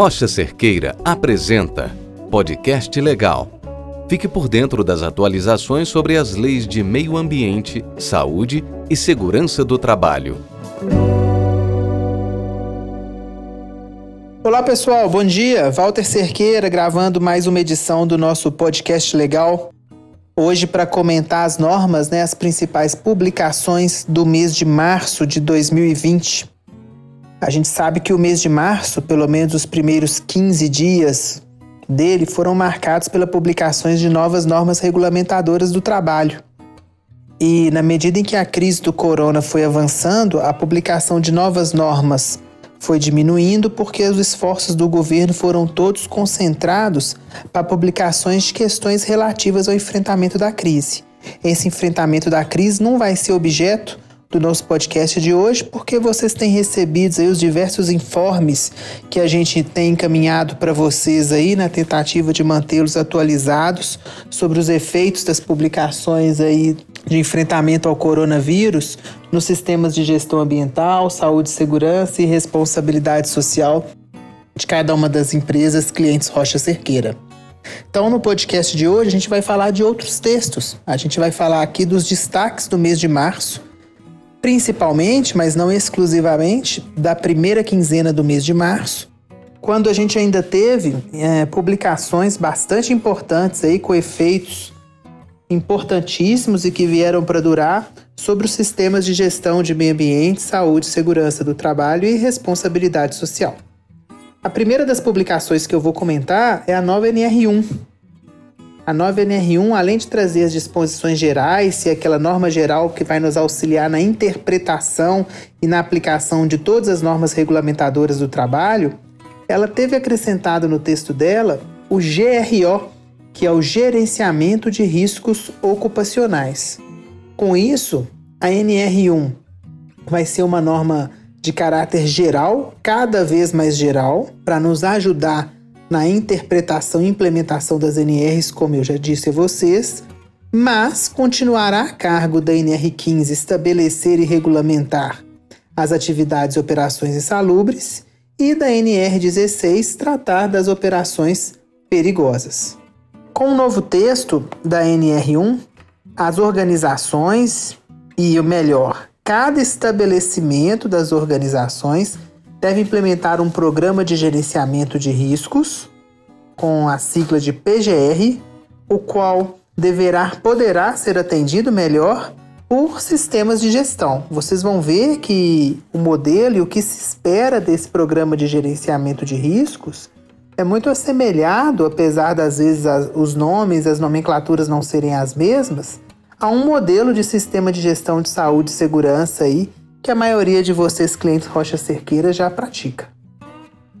Rocha Cerqueira apresenta Podcast Legal. Fique por dentro das atualizações sobre as leis de meio ambiente, saúde e segurança do trabalho. Olá pessoal, bom dia. Walter Cerqueira gravando mais uma edição do nosso podcast legal. Hoje para comentar as normas, né, as principais publicações do mês de março de 2020. A gente sabe que o mês de março, pelo menos os primeiros 15 dias dele, foram marcados pela publicações de novas normas regulamentadoras do trabalho. E na medida em que a crise do corona foi avançando, a publicação de novas normas foi diminuindo porque os esforços do governo foram todos concentrados para publicações de questões relativas ao enfrentamento da crise. Esse enfrentamento da crise não vai ser objeto do nosso podcast de hoje, porque vocês têm recebido aí os diversos informes que a gente tem encaminhado para vocês aí na tentativa de mantê-los atualizados sobre os efeitos das publicações aí de enfrentamento ao coronavírus nos sistemas de gestão ambiental, saúde, segurança e responsabilidade social de cada uma das empresas clientes Rocha Cerqueira. Então, no podcast de hoje, a gente vai falar de outros textos. A gente vai falar aqui dos destaques do mês de março, principalmente, mas não exclusivamente, da primeira quinzena do mês de março, quando a gente ainda teve é, publicações bastante importantes aí com efeitos importantíssimos e que vieram para durar sobre os sistemas de gestão de meio ambiente, saúde, segurança do trabalho e responsabilidade social. A primeira das publicações que eu vou comentar é a nova NR1. A nova NR1, além de trazer as disposições gerais e aquela norma geral que vai nos auxiliar na interpretação e na aplicação de todas as normas regulamentadoras do trabalho, ela teve acrescentado no texto dela o GRO, que é o gerenciamento de riscos ocupacionais. Com isso, a NR1 vai ser uma norma de caráter geral, cada vez mais geral, para nos ajudar na interpretação e implementação das NRs, como eu já disse a vocês, mas continuará a cargo da NR15 estabelecer e regulamentar as atividades e operações insalubres e da NR16 tratar das operações perigosas. Com o novo texto da NR1, as organizações e o melhor, cada estabelecimento das organizações deve implementar um programa de gerenciamento de riscos com a sigla de PGR, o qual deverá poderá ser atendido melhor por sistemas de gestão. Vocês vão ver que o modelo e o que se espera desse programa de gerenciamento de riscos é muito assemelhado, apesar das vezes as, os nomes, as nomenclaturas não serem as mesmas, a um modelo de sistema de gestão de saúde e segurança aí que a maioria de vocês clientes Rocha Cerqueira já pratica.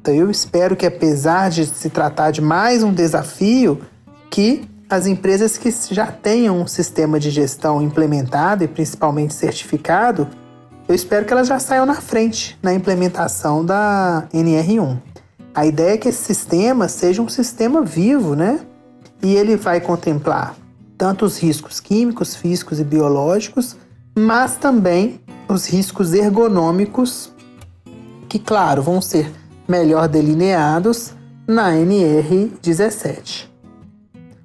Então eu espero que apesar de se tratar de mais um desafio, que as empresas que já tenham um sistema de gestão implementado e principalmente certificado, eu espero que elas já saiam na frente na implementação da NR1. A ideia é que esse sistema seja um sistema vivo, né? E ele vai contemplar tanto os riscos químicos, físicos e biológicos, mas também os riscos ergonômicos, que, claro, vão ser melhor delineados na NR17.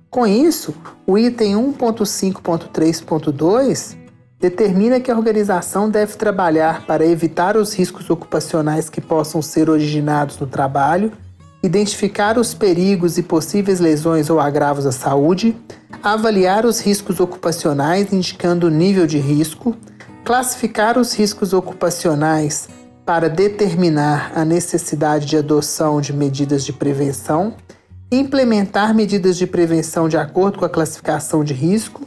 Com isso, o item 1.5.3.2 determina que a organização deve trabalhar para evitar os riscos ocupacionais que possam ser originados no trabalho, identificar os perigos e possíveis lesões ou agravos à saúde, avaliar os riscos ocupacionais indicando o nível de risco, classificar os riscos ocupacionais para determinar a necessidade de adoção de medidas de prevenção, implementar medidas de prevenção de acordo com a classificação de risco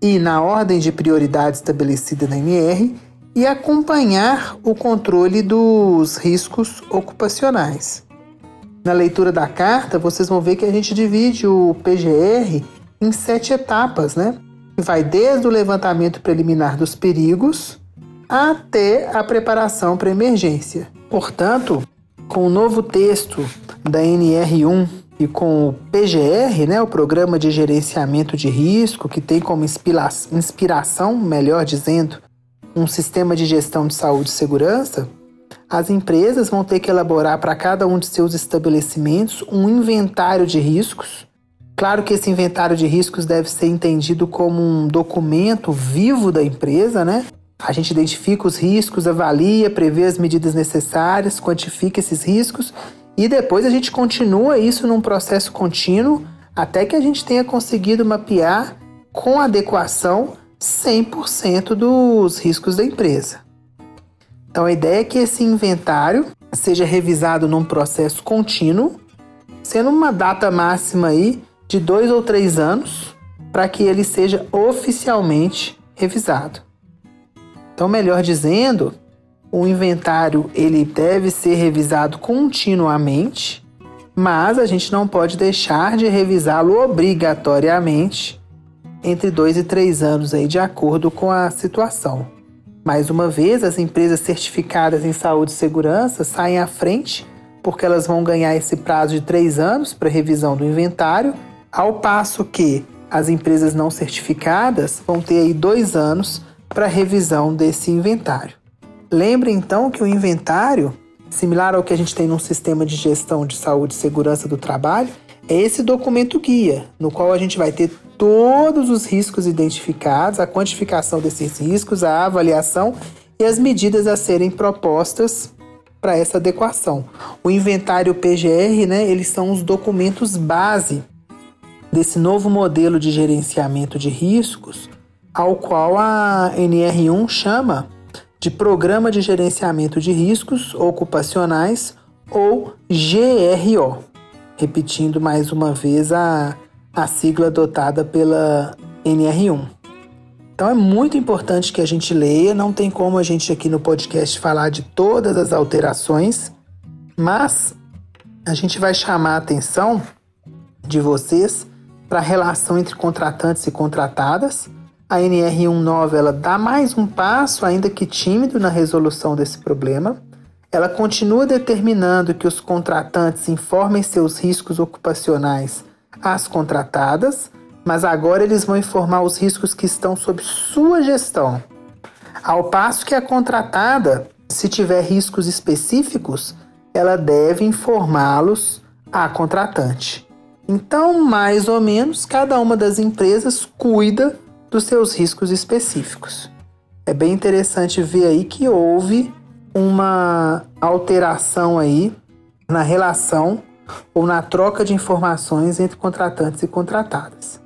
e na ordem de prioridade estabelecida na NR e acompanhar o controle dos riscos ocupacionais. Na leitura da carta, vocês vão ver que a gente divide o PGR em sete etapas, né? Que vai desde o levantamento preliminar dos perigos até a preparação para emergência. Portanto, com o novo texto da NR1 e com o PGR, né, o Programa de Gerenciamento de Risco, que tem como inspiração, melhor dizendo, um sistema de gestão de saúde e segurança, as empresas vão ter que elaborar para cada um de seus estabelecimentos um inventário de riscos. Claro que esse inventário de riscos deve ser entendido como um documento vivo da empresa, né? A gente identifica os riscos, avalia, prevê as medidas necessárias, quantifica esses riscos e depois a gente continua isso num processo contínuo até que a gente tenha conseguido mapear com adequação 100% dos riscos da empresa. Então a ideia é que esse inventário seja revisado num processo contínuo, sendo uma data máxima aí de dois ou três anos para que ele seja oficialmente revisado. Então, melhor dizendo, o inventário ele deve ser revisado continuamente, mas a gente não pode deixar de revisá-lo obrigatoriamente entre dois e três anos aí, de acordo com a situação. Mais uma vez, as empresas certificadas em saúde e segurança saem à frente porque elas vão ganhar esse prazo de três anos para revisão do inventário, ao passo que as empresas não certificadas vão ter aí dois anos para revisão desse inventário. Lembre então que o inventário, similar ao que a gente tem num sistema de gestão de saúde e segurança do trabalho, é esse documento guia, no qual a gente vai ter todos os riscos identificados, a quantificação desses riscos, a avaliação e as medidas a serem propostas para essa adequação. O inventário PGR, né, eles são os documentos base desse novo modelo de gerenciamento de riscos, ao qual a NR1 chama de Programa de Gerenciamento de Riscos Ocupacionais ou GRO repetindo mais uma vez a, a sigla adotada pela NR1. Então é muito importante que a gente leia, não tem como a gente aqui no podcast falar de todas as alterações, mas a gente vai chamar a atenção de vocês para a relação entre contratantes e contratadas. A NR19 ela dá mais um passo, ainda que tímido, na resolução desse problema. Ela continua determinando que os contratantes informem seus riscos ocupacionais às contratadas, mas agora eles vão informar os riscos que estão sob sua gestão. Ao passo que a contratada, se tiver riscos específicos, ela deve informá-los à contratante. Então, mais ou menos, cada uma das empresas cuida dos seus riscos específicos. É bem interessante ver aí que houve uma alteração aí na relação ou na troca de informações entre contratantes e contratadas,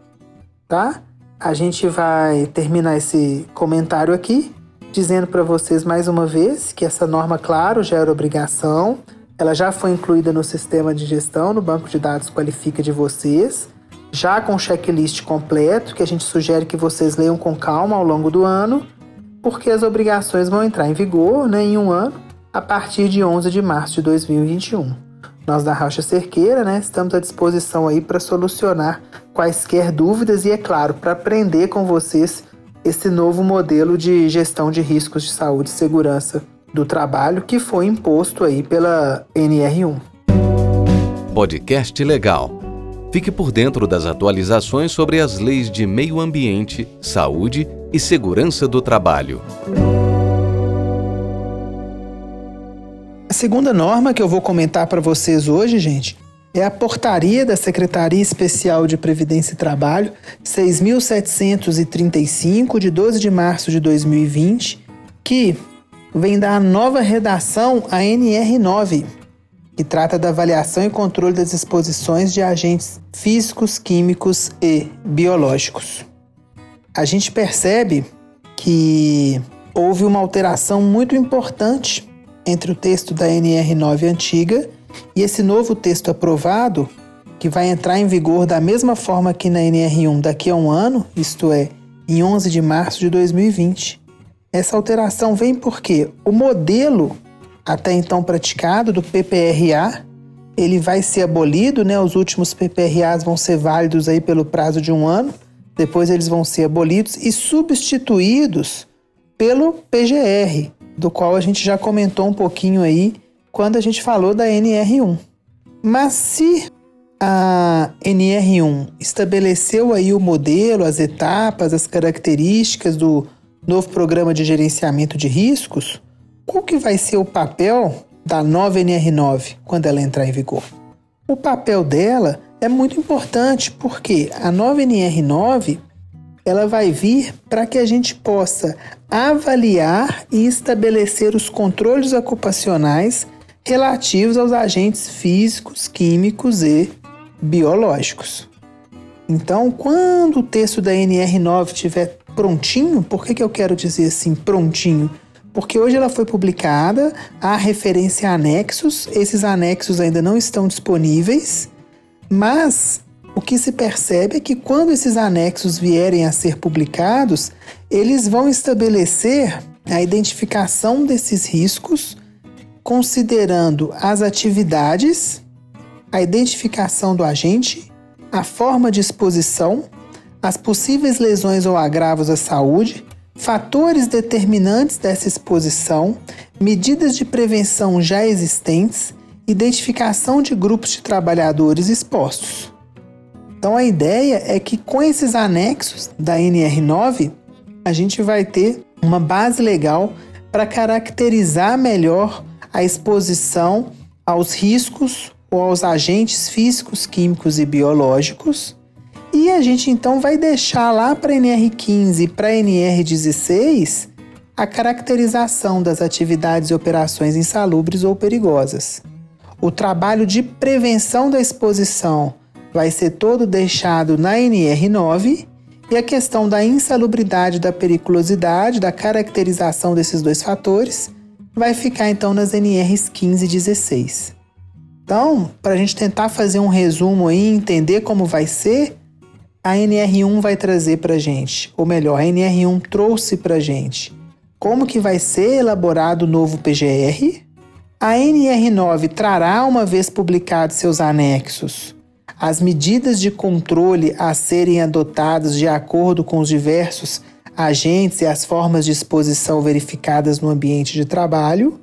tá? A gente vai terminar esse comentário aqui dizendo para vocês mais uma vez que essa norma, claro, já era obrigação, ela já foi incluída no sistema de gestão, no banco de dados qualifica de vocês, já com o checklist completo, que a gente sugere que vocês leiam com calma ao longo do ano porque as obrigações vão entrar em vigor né, em um ano, a partir de 11 de março de 2021. Nós da Rocha Cerqueira né, estamos à disposição aí para solucionar quaisquer dúvidas e, é claro, para aprender com vocês esse novo modelo de gestão de riscos de saúde e segurança do trabalho que foi imposto aí pela NR1. Podcast Legal. Fique por dentro das atualizações sobre as leis de meio ambiente, saúde e segurança do trabalho. A segunda norma que eu vou comentar para vocês hoje, gente, é a portaria da Secretaria Especial de Previdência e Trabalho 6.735, de 12 de março de 2020, que vem dar a nova redação a NR9, que trata da avaliação e controle das exposições de agentes físicos, químicos e biológicos. A gente percebe que houve uma alteração muito importante entre o texto da NR9 antiga e esse novo texto aprovado, que vai entrar em vigor da mesma forma que na NR1 daqui a um ano, isto é, em 11 de março de 2020. Essa alteração vem porque o modelo até então praticado do PPRA, ele vai ser abolido, né? Os últimos PPRAs vão ser válidos aí pelo prazo de um ano, depois eles vão ser abolidos e substituídos pelo PGR, do qual a gente já comentou um pouquinho aí quando a gente falou da NR1. Mas se a NR1 estabeleceu aí o modelo, as etapas, as características do novo programa de gerenciamento de riscos, qual que vai ser o papel da nova NR9 quando ela entrar em vigor? O papel dela é muito importante porque a nova NR9 ela vai vir para que a gente possa avaliar e estabelecer os controles ocupacionais relativos aos agentes físicos, químicos e biológicos. Então, quando o texto da NR9 estiver prontinho, por que, que eu quero dizer assim prontinho? Porque hoje ela foi publicada, há referência a anexos, esses anexos ainda não estão disponíveis, mas o que se percebe é que quando esses anexos vierem a ser publicados, eles vão estabelecer a identificação desses riscos, considerando as atividades, a identificação do agente, a forma de exposição, as possíveis lesões ou agravos à saúde, fatores determinantes dessa exposição, medidas de prevenção já existentes, identificação de grupos de trabalhadores expostos. Então a ideia é que com esses anexos da NR9, a gente vai ter uma base legal para caracterizar melhor a exposição aos riscos ou aos agentes físicos, químicos e biológicos. E a gente então vai deixar lá para NR15 e para NR16 a caracterização das atividades e operações insalubres ou perigosas. O trabalho de prevenção da exposição vai ser todo deixado na NR9 e a questão da insalubridade, da periculosidade, da caracterização desses dois fatores vai ficar então nas NRs 15 e 16. Então, para a gente tentar fazer um resumo aí e entender como vai ser, a NR1 vai trazer para gente, ou melhor, a NR1 trouxe para gente como que vai ser elaborado o novo PGR. A NR9 trará, uma vez publicados seus anexos, as medidas de controle a serem adotadas de acordo com os diversos agentes e as formas de exposição verificadas no ambiente de trabalho.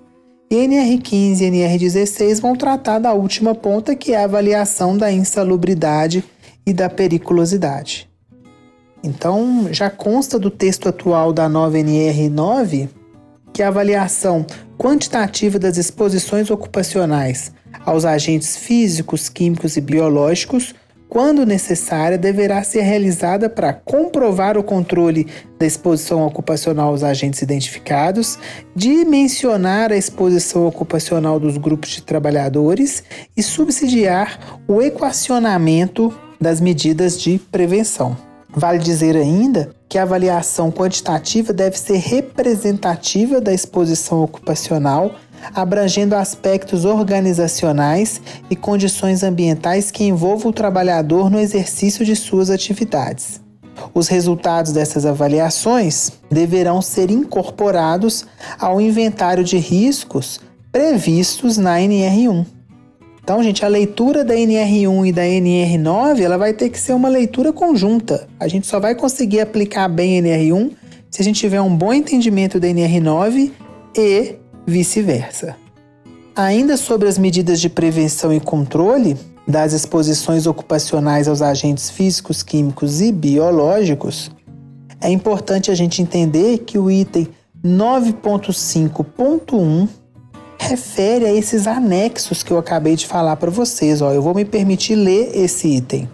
E NR15 e NR16 vão tratar da última ponta, que é a avaliação da insalubridade e da periculosidade. Então, já consta do texto atual da nova NR9 que a avaliação quantitativa das exposições ocupacionais aos agentes físicos, químicos e biológicos, quando necessária, deverá ser realizada para comprovar o controle da exposição ocupacional aos agentes identificados, dimensionar a exposição ocupacional dos grupos de trabalhadores e subsidiar o equacionamento das medidas de prevenção. Vale dizer ainda que a avaliação quantitativa deve ser representativa da exposição ocupacional abrangendo aspectos organizacionais e condições ambientais que envolvam o trabalhador no exercício de suas atividades. Os resultados dessas avaliações deverão ser incorporados ao inventário de riscos previstos na NR1. Então, gente, a leitura da NR1 e da NR9 ela vai ter que ser uma leitura conjunta. A gente só vai conseguir aplicar bem a NR1 se a gente tiver um bom entendimento da NR9 e vice-versa. Ainda sobre as medidas de prevenção e controle das exposições ocupacionais aos agentes físicos, químicos e biológicos, é importante a gente entender que o item 9.5.1 refere a esses anexos que eu acabei de falar para vocês. Ó, eu vou me permitir ler esse item.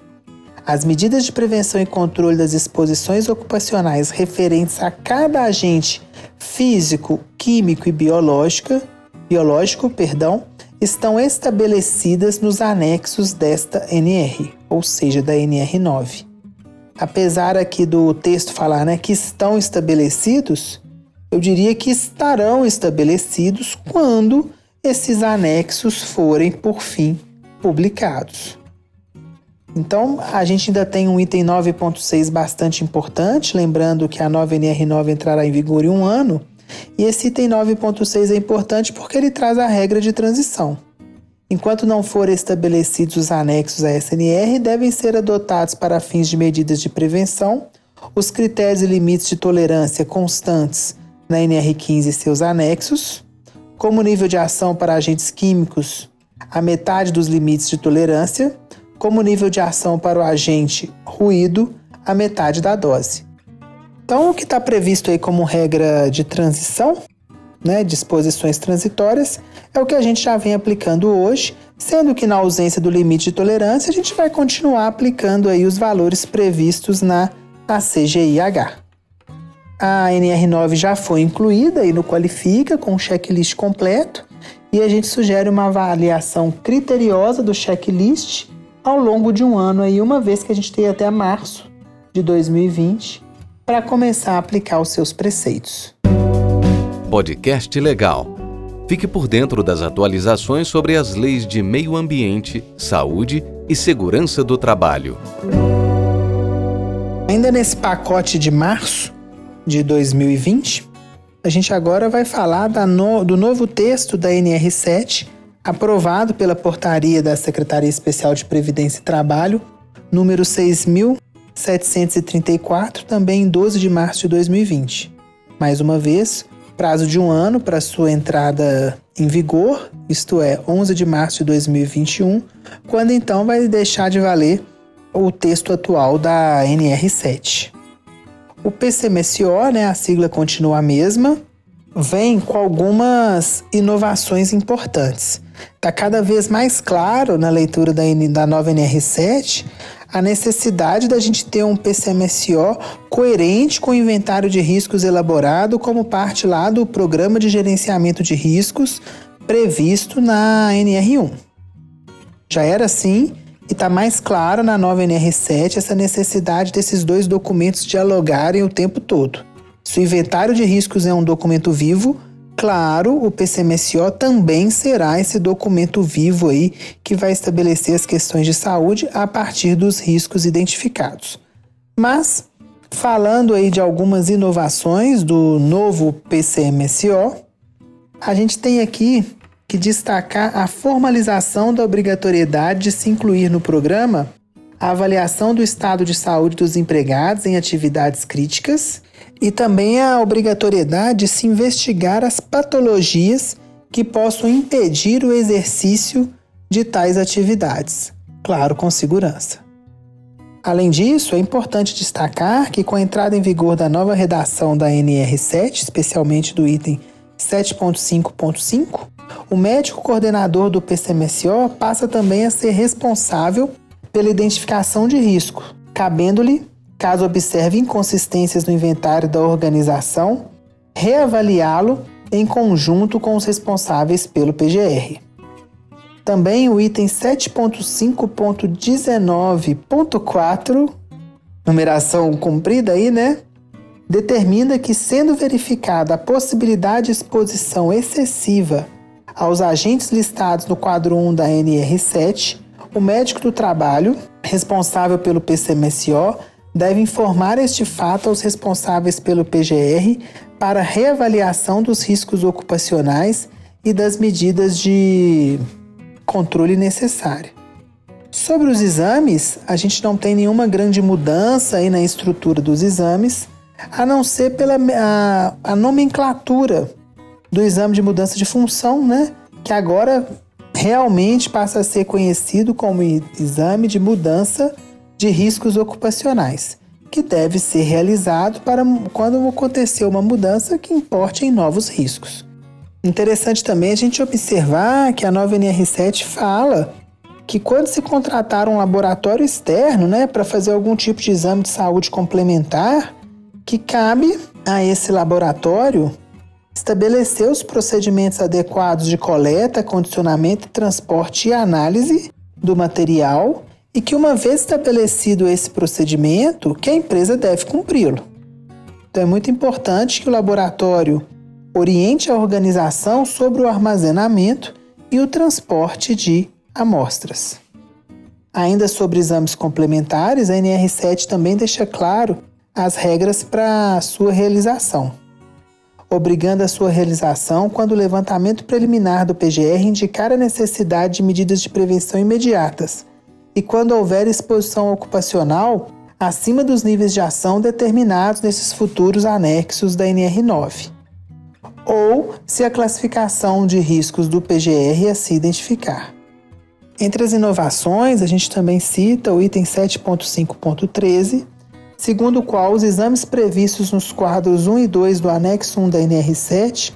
As medidas de prevenção e controle das exposições ocupacionais referentes a cada agente físico, químico e biológica, biológico, perdão, estão estabelecidas nos anexos desta NR, ou seja, da NR9. Apesar aqui do texto falar né, que estão estabelecidos, eu diria que estarão estabelecidos quando esses anexos forem, por fim, publicados. Então, a gente ainda tem um item 9.6 bastante importante, lembrando que a nova NR9 entrará em vigor em um ano. E esse item 9.6 é importante porque ele traz a regra de transição. Enquanto não forem estabelecidos os anexos à SNR, devem ser adotados para fins de medidas de prevenção os critérios e limites de tolerância constantes na NR15 e seus anexos, como nível de ação para agentes químicos a metade dos limites de tolerância, como nível de ação para o agente ruído a metade da dose. Então, o que está previsto aí como regra de transição né, disposições transitórias, é o que a gente já vem aplicando hoje, sendo que na ausência do limite de tolerância, a gente vai continuar aplicando aí os valores previstos na ACGIH. A NR9 já foi incluída aí no Qualifica com o checklist completo e a gente sugere uma avaliação criteriosa do checklist ao longo de um ano aí, uma vez que a gente tem até março de 2020 para começar a aplicar os seus preceitos. Podcast Legal. Fique por dentro das atualizações sobre as leis de meio ambiente, saúde e segurança do trabalho. Ainda nesse pacote de março de 2020, a gente agora vai falar no, do novo texto da NR7, aprovado pela portaria da Secretaria Especial de Previdência e Trabalho, número 6.734, também em 12 de março de 2020. Mais uma vez, prazo de um ano para sua entrada em vigor, isto é, 11 de março de 2021, quando então vai deixar de valer o texto atual da NR7. O PCMSO, né, a sigla continua a mesma, vem com algumas inovações importantes. Está cada vez mais claro na leitura da, da nova NR7 a necessidade da gente ter um PCMSO coerente com o inventário de riscos elaborado como parte lá do programa de gerenciamento de riscos previsto na NR1. Já era assim e está mais claro na nova NR7 essa necessidade desses dois documentos dialogarem o tempo todo. Se o inventário de riscos é um documento vivo, claro, o PCMSO também será esse documento vivo aí que vai estabelecer as questões de saúde a partir dos riscos identificados. Mas falando aí de algumas inovações do novo PCMSO, a gente tem aqui que destacar a formalização da obrigatoriedade de se incluir no programa a avaliação do estado de saúde dos empregados em atividades críticas e também a obrigatoriedade de se investigar as patologias que possam impedir o exercício de tais atividades, claro, com segurança. Além disso, é importante destacar que, com a entrada em vigor da nova redação da NR7, especialmente do item 7.5.5, o médico coordenador do PCMSO passa também a ser responsável pela identificação de risco, cabendo-lhe Caso observe inconsistências no inventário da organização, reavaliá-lo em conjunto com os responsáveis pelo PGR. Também o item 7.5.19.4, numeração cumprida aí, né? Determina que, sendo verificada a possibilidade de exposição excessiva aos agentes listados no quadro 1 da NR7, o médico do trabalho, responsável pelo PCMSO, deve informar este fato aos responsáveis pelo PGR para reavaliação dos riscos ocupacionais e das medidas de controle necessárias. Sobre os exames, a gente não tem nenhuma grande mudança aí na estrutura dos exames, a não ser pela a, a nomenclatura do exame de mudança de função, né? Que agora realmente passa a ser conhecido como exame de mudança de riscos ocupacionais, que deve ser realizado para quando acontecer uma mudança que importe em novos riscos. Interessante também a gente observar que a nova NR7 fala que quando se contratar um laboratório externo, né, para fazer algum tipo de exame de saúde complementar, que cabe a esse laboratório estabelecer os procedimentos adequados de coleta, condicionamento, transporte e análise do material e que, uma vez estabelecido esse procedimento, que a empresa deve cumpri-lo. Então, é muito importante que o laboratório oriente a organização sobre o armazenamento e o transporte de amostras. Ainda sobre exames complementares, a NR7 também deixa claro as regras para sua realização, obrigando a sua realização quando o levantamento preliminar do PGR indicar a necessidade de medidas de prevenção imediatas e quando houver exposição ocupacional acima dos níveis de ação determinados nesses futuros anexos da NR9, ou se a classificação de riscos do PGR assim identificar. Entre as inovações, a gente também cita o item 7.5.13, segundo o qual os exames previstos nos quadros 1 e 2 do anexo 1 da NR7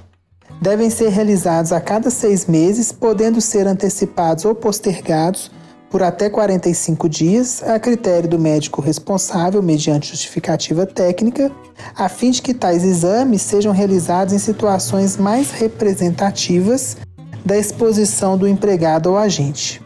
devem ser realizados a cada seis meses, podendo ser antecipados ou postergados por até 45 dias, a critério do médico responsável, mediante justificativa técnica, a fim de que tais exames sejam realizados em situações mais representativas da exposição do empregado ao agente.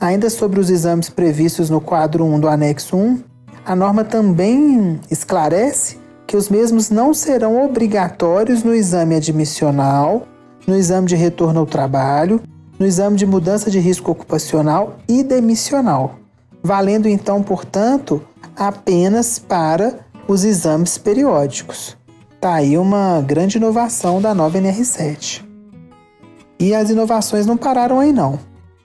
Ainda sobre os exames previstos no quadro 1 do anexo 1, a norma também esclarece que os mesmos não serão obrigatórios no exame admissional, no exame de retorno ao trabalho, no exame de mudança de risco ocupacional e demissional, valendo então, portanto, apenas para os exames periódicos. Está aí uma grande inovação da nova NR7. E as inovações não pararam aí não.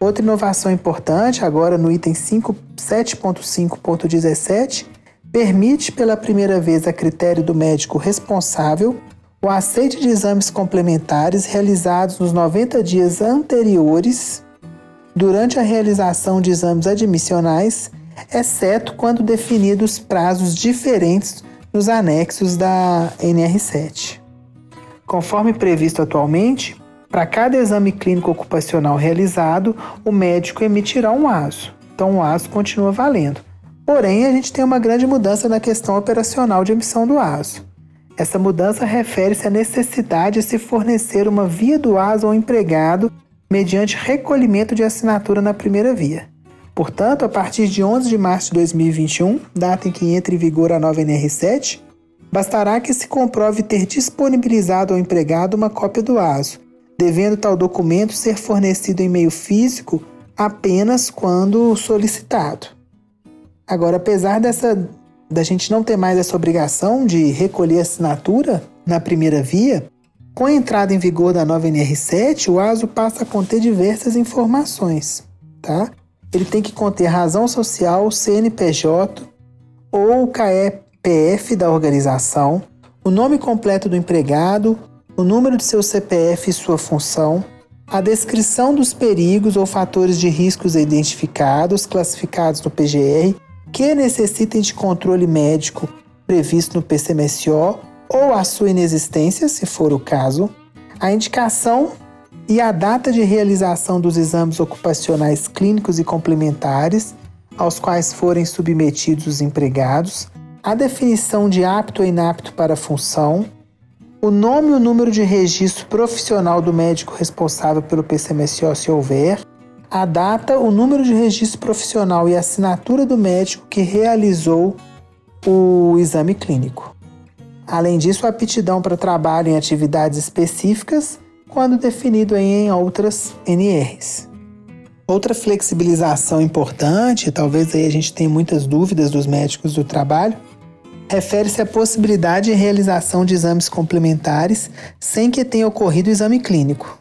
Outra inovação importante, agora no item 7.5.17, permite pela primeira vez a critério do médico responsável o aceite de exames complementares realizados nos 90 dias anteriores durante a realização de exames admissionais, exceto quando definidos prazos diferentes nos anexos da NR7. Conforme previsto atualmente, para cada exame clínico ocupacional realizado, o médico emitirá um ASO. Então, o ASO continua valendo. Porém, a gente tem uma grande mudança na questão operacional de emissão do ASO. Essa mudança refere-se à necessidade de se fornecer uma via do ASO ao empregado mediante recolhimento de assinatura na primeira via. Portanto, a partir de 11 de março de 2021, data em que entra em vigor a nova NR7, bastará que se comprove ter disponibilizado ao empregado uma cópia do ASO, devendo tal documento ser fornecido em meio físico apenas quando solicitado. Agora, apesar dessa da gente não ter mais essa obrigação de recolher assinatura na primeira via, com a entrada em vigor da nova NR7, o ASO passa a conter diversas informações, tá? Ele tem que conter razão social, CNPJ ou CAEPF da organização, o nome completo do empregado, o número de seu CPF e sua função, a descrição dos perigos ou fatores de riscos identificados, classificados no PGR que necessitem de controle médico previsto no PCMSO ou a sua inexistência, se for o caso, a indicação e a data de realização dos exames ocupacionais clínicos e complementares aos quais forem submetidos os empregados, a definição de apto ou inapto para a função, o nome e o número de registro profissional do médico responsável pelo PCMSO se houver, a data, o número de registro profissional e a assinatura do médico que realizou o exame clínico. Além disso, a aptidão para trabalho em atividades específicas, quando definido em outras NRs. Outra flexibilização importante, talvez aí a gente tenha muitas dúvidas dos médicos do trabalho, refere-se à possibilidade de realização de exames complementares sem que tenha ocorrido o exame clínico.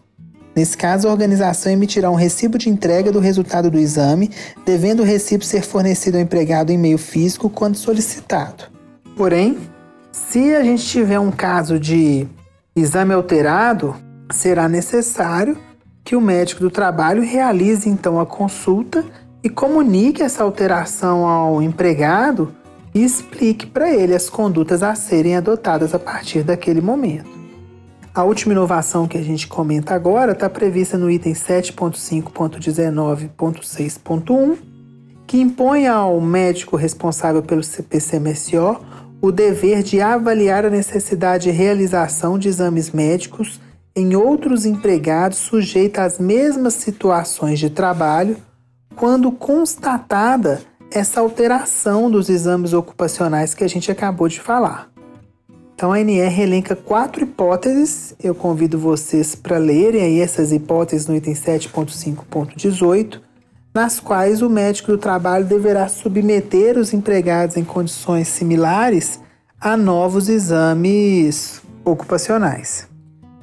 Nesse caso, a organização emitirá um recibo de entrega do resultado do exame, devendo o recibo ser fornecido ao empregado em meio físico quando solicitado. Porém, se a gente tiver um caso de exame alterado, será necessário que o médico do trabalho realize então a consulta e comunique essa alteração ao empregado e explique para ele as condutas a serem adotadas a partir daquele momento. A última inovação que a gente comenta agora está prevista no item 7.5.19.6.1, que impõe ao médico responsável pelo CPCMSO o dever de avaliar a necessidade de realização de exames médicos em outros empregados sujeitos às mesmas situações de trabalho, quando constatada essa alteração dos exames ocupacionais que a gente acabou de falar. Então a NR elenca quatro hipóteses. Eu convido vocês para lerem aí essas hipóteses no item 7.5.18, nas quais o médico do trabalho deverá submeter os empregados em condições similares a novos exames ocupacionais.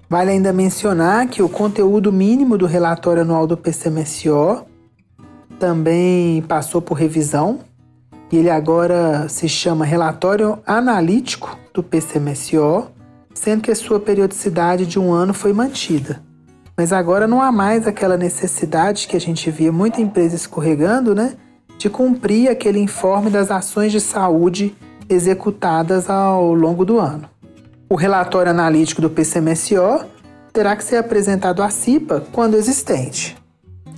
Vale ainda mencionar que o conteúdo mínimo do relatório anual do PCMSO também passou por revisão e ele agora se chama Relatório Analítico do PCMSO, sendo que a sua periodicidade de um ano foi mantida. Mas agora não há mais aquela necessidade que a gente via muita empresa escorregando, né? De cumprir aquele informe das ações de saúde executadas ao longo do ano. O relatório analítico do PCMSO terá que ser apresentado à CIPA quando existente.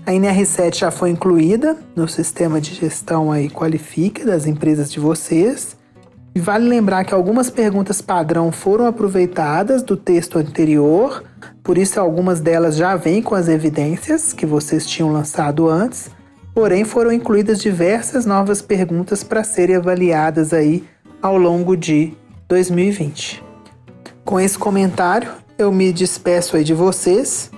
A NR7 já foi incluída no sistema de gestão aí Qualifica das empresas de vocês. E vale lembrar que algumas perguntas padrão foram aproveitadas do texto anterior, por isso algumas delas já vêm com as evidências que vocês tinham lançado antes, porém foram incluídas diversas novas perguntas para serem avaliadas aí ao longo de 2020. Com esse comentário, eu me despeço aí de vocês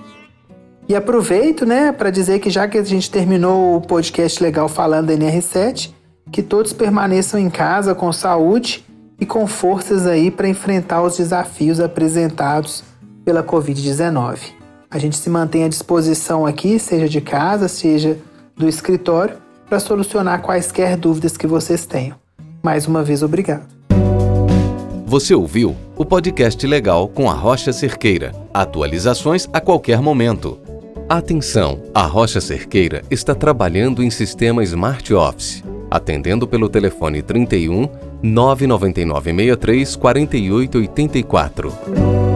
e aproveito, né, para dizer que já que a gente terminou o podcast legal falando da NR7, que todos permaneçam em casa com saúde e com forças aí para enfrentar os desafios apresentados pela Covid-19. A gente se mantém à disposição aqui, seja de casa, seja do escritório, para solucionar quaisquer dúvidas que vocês tenham. Mais uma vez, obrigado. Você ouviu o podcast legal com a Rocha Cerqueira. Atualizações a qualquer momento. Atenção! A Rocha Cerqueira está trabalhando em sistema Smart Office, atendendo pelo telefone 31 999 63 4884.